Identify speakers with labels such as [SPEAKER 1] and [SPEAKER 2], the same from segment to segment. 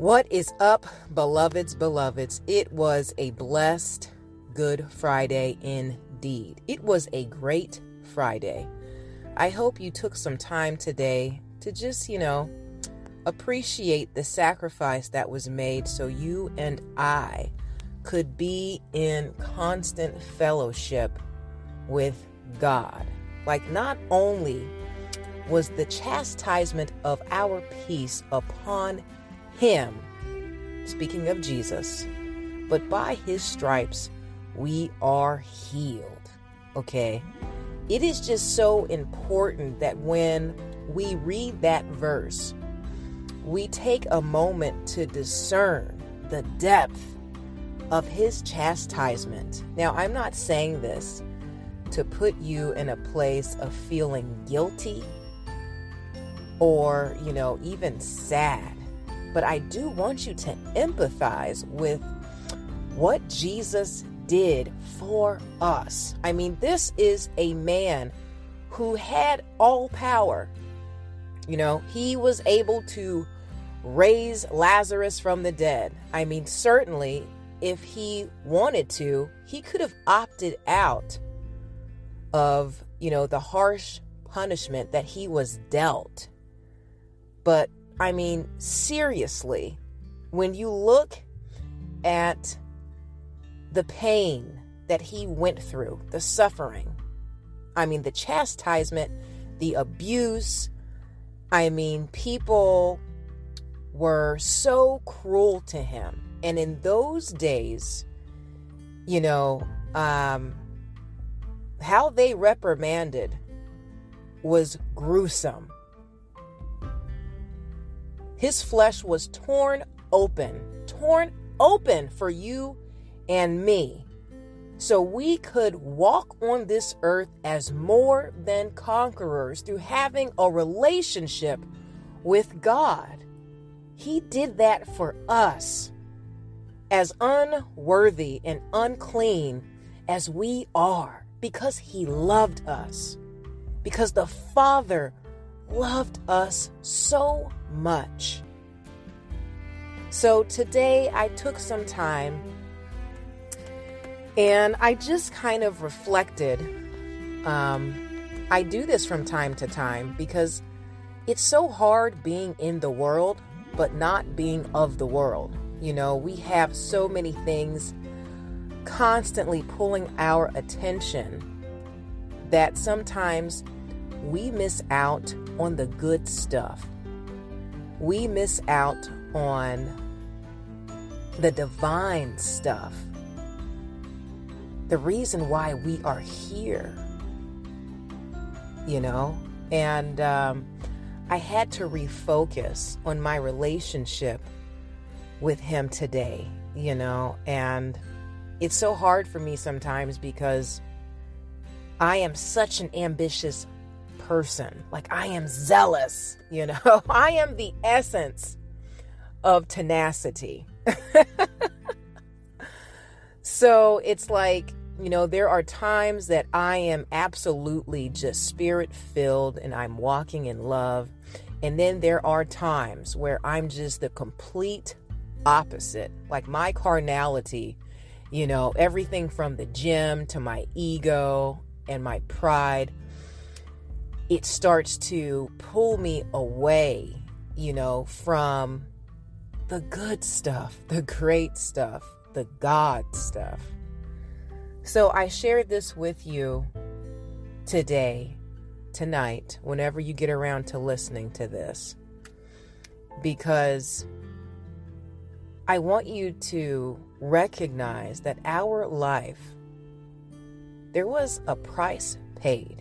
[SPEAKER 1] What is up, beloveds, beloveds? It was a blessed Good Friday indeed. It was a great Friday. I hope you took some time today to just, you know, appreciate the sacrifice that was made so you and I could be in constant fellowship with God. Like, not only was the chastisement of our peace upon him, speaking of Jesus, but by his stripes we are healed. Okay? It is just so important that when we read that verse, we take a moment to discern the depth of his chastisement. Now, I'm not saying this to put you in a place of feeling guilty or, you know, even sad. But I do want you to empathize with what Jesus did for us. I mean, this is a man who had all power. You know, he was able to raise Lazarus from the dead. I mean, certainly, if he wanted to, he could have opted out of, you know, the harsh punishment that he was dealt. But I mean, seriously, when you look at the pain that he went through, the suffering, I mean, the chastisement, the abuse, I mean, people were so cruel to him. And in those days, you know, um, how they reprimanded was gruesome. His flesh was torn open, torn open for you and me. So we could walk on this earth as more than conquerors through having a relationship with God. He did that for us. As unworthy and unclean as we are, because He loved us. Because the Father loved us so much. So today I took some time and I just kind of reflected. Um, I do this from time to time because it's so hard being in the world but not being of the world. You know, we have so many things constantly pulling our attention that sometimes we miss out on the good stuff. We miss out on the divine stuff. The reason why we are here, you know? And um, I had to refocus on my relationship with Him today, you know? And it's so hard for me sometimes because I am such an ambitious person. Like I am zealous, you know. I am the essence of tenacity. so it's like, you know, there are times that I am absolutely just spirit filled and I'm walking in love. And then there are times where I'm just the complete opposite. Like my carnality, you know, everything from the gym to my ego and my pride it starts to pull me away, you know, from the good stuff, the great stuff, the God stuff. So I shared this with you today, tonight, whenever you get around to listening to this, because I want you to recognize that our life, there was a price paid.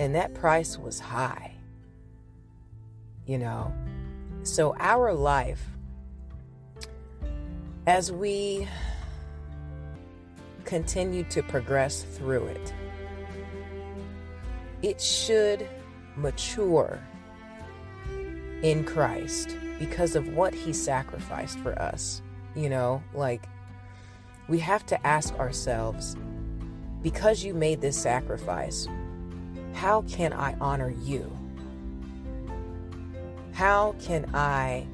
[SPEAKER 1] And that price was high. You know? So our life, as we continue to progress through it, it should mature in Christ because of what he sacrificed for us. You know, like we have to ask ourselves because you made this sacrifice, how can I honor you? How can I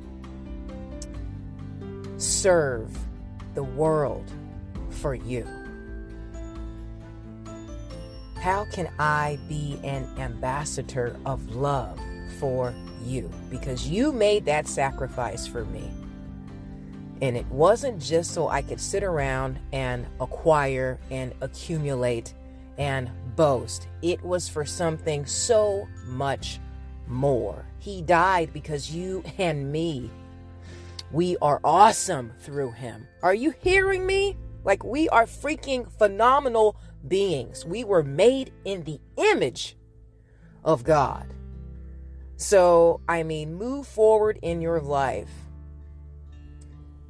[SPEAKER 1] serve the world for you? How can I be an ambassador of love for you? Because you made that sacrifice for me. And it wasn't just so I could sit around and acquire and accumulate and boast. It was for something so much more. He died because you and me, we are awesome through him. Are you hearing me? Like we are freaking phenomenal beings. We were made in the image of God. So, I mean, move forward in your life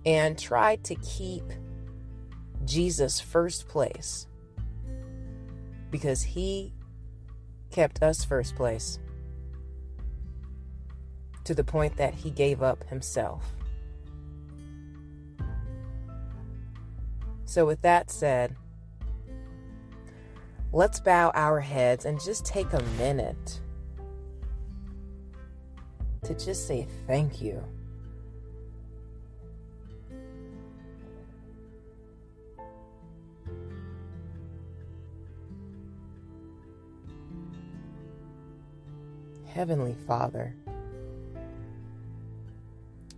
[SPEAKER 1] and try to keep Jesus first place because he kept us first place to the point that he gave up himself. So, with that said, let's bow our heads and just take a minute to just say thank you. Heavenly Father,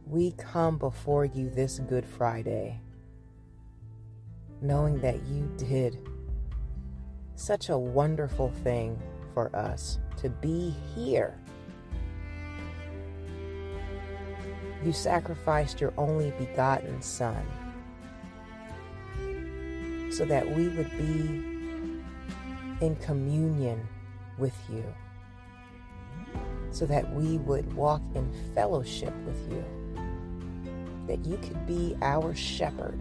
[SPEAKER 1] we come before you this Good Friday, knowing that you did such a wonderful thing for us to be here. You sacrificed your only begotten Son so that we would be in communion with you so that we would walk in fellowship with you, that you could be our shepherd,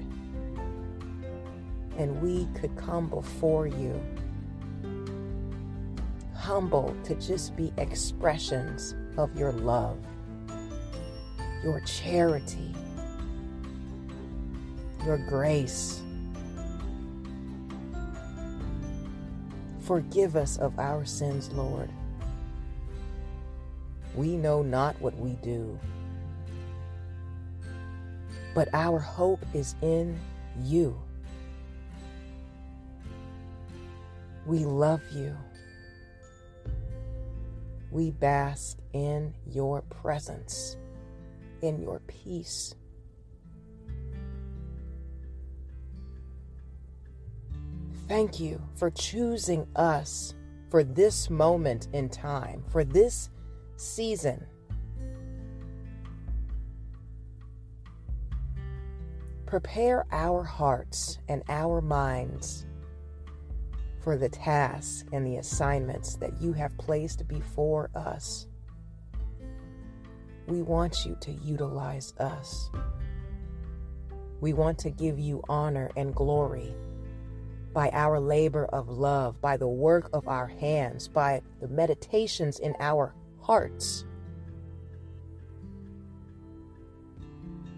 [SPEAKER 1] and we could come before you humble to just be expressions of your love, your charity, your grace. Forgive us of our sins, Lord we know not what we do. But our hope is in you. We love you. We bask in your presence, in your peace. Thank you for choosing us for this moment in time, for this season. Prepare our hearts and our minds for the tasks and the assignments that you have placed before us. We want you to utilize us. We want to give you honor and glory by our labor of love, by the work of our hands, by the meditations in our hearts.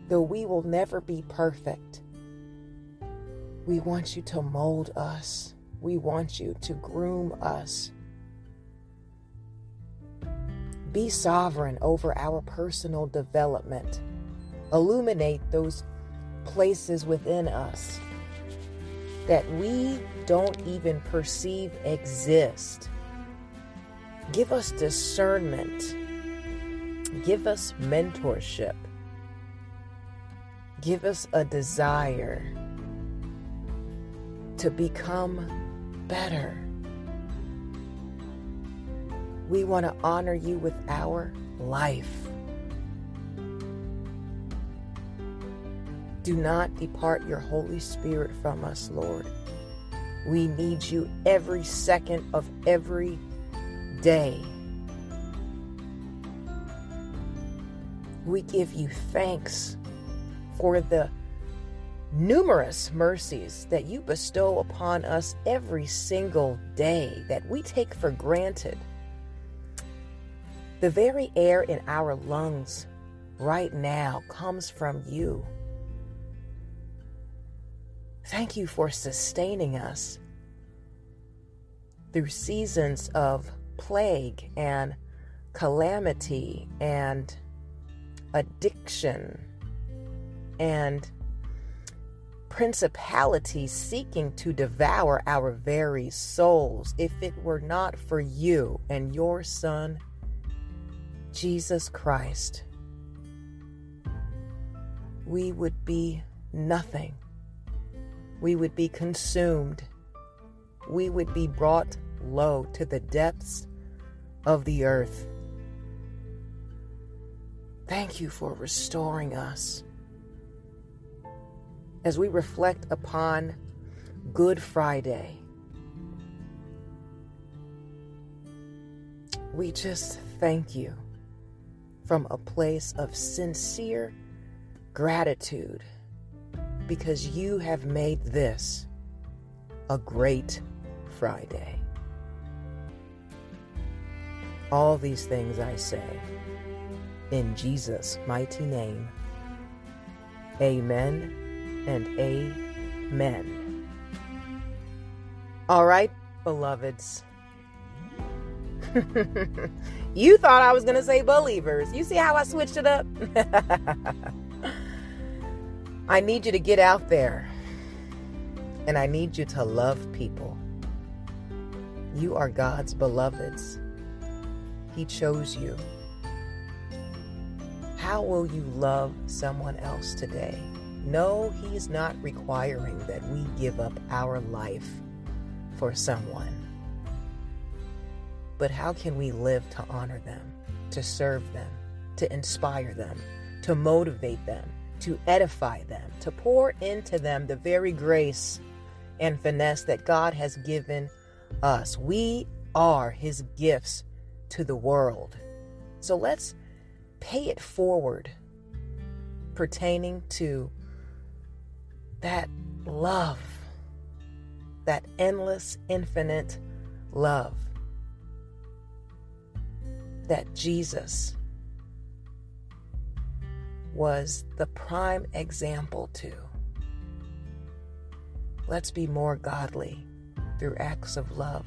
[SPEAKER 1] Though we will never be perfect, we want you to mold us. We want you to groom us. Be sovereign over our personal development. Illuminate those places within us that we don't even perceive exist. Give us discernment. Give us mentorship. Give us a desire to become better. We want to honor you with our life. Do not depart your Holy Spirit from us, Lord. We need you every second of every day. We give you thanks for the numerous mercies that you bestow upon us every single day that we take for granted. The very air in our lungs right now comes from you. Thank you for sustaining us through seasons of plague and calamity and addiction and principalities seeking to devour our very souls if it were not for you and your Son, Jesus Christ. We would be nothing. We would be consumed. We would be brought low to the depths of the earth. Thank you for restoring us. As we reflect upon Good Friday, we just thank you from a place of sincere gratitude because you have made this a great Friday. All these things I say in Jesus' mighty name. Amen and amen. All right, beloveds. you thought I was going to say believers. You see how I switched it up? I need you to get out there and I need you to love people. You are God's beloveds. He chose you. How will you love someone else today? No, He's not requiring that we give up our life for someone. But how can we live to honor them, to serve them, to inspire them, to motivate them, to edify them, to pour into them the very grace and finesse that God has given us? We are His gifts to the world. So let's pay it forward pertaining to that love, that endless, infinite love that Jesus was the prime example to. Let's be more godly through acts of love.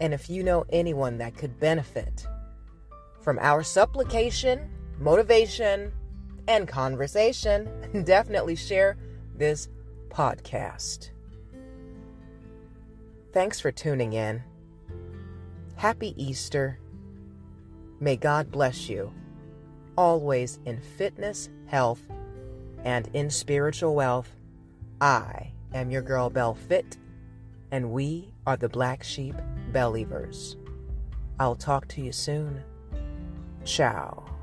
[SPEAKER 1] And if you know anyone that could benefit from our supplication, motivation, and conversation, definitely share this podcast. Thanks for tuning in. Happy Easter. May God bless you, always in fitness, health, and in spiritual wealth. I am your girl Belle Fit, and we are the Black Sheep Believers. I'll talk to you soon. Ciao.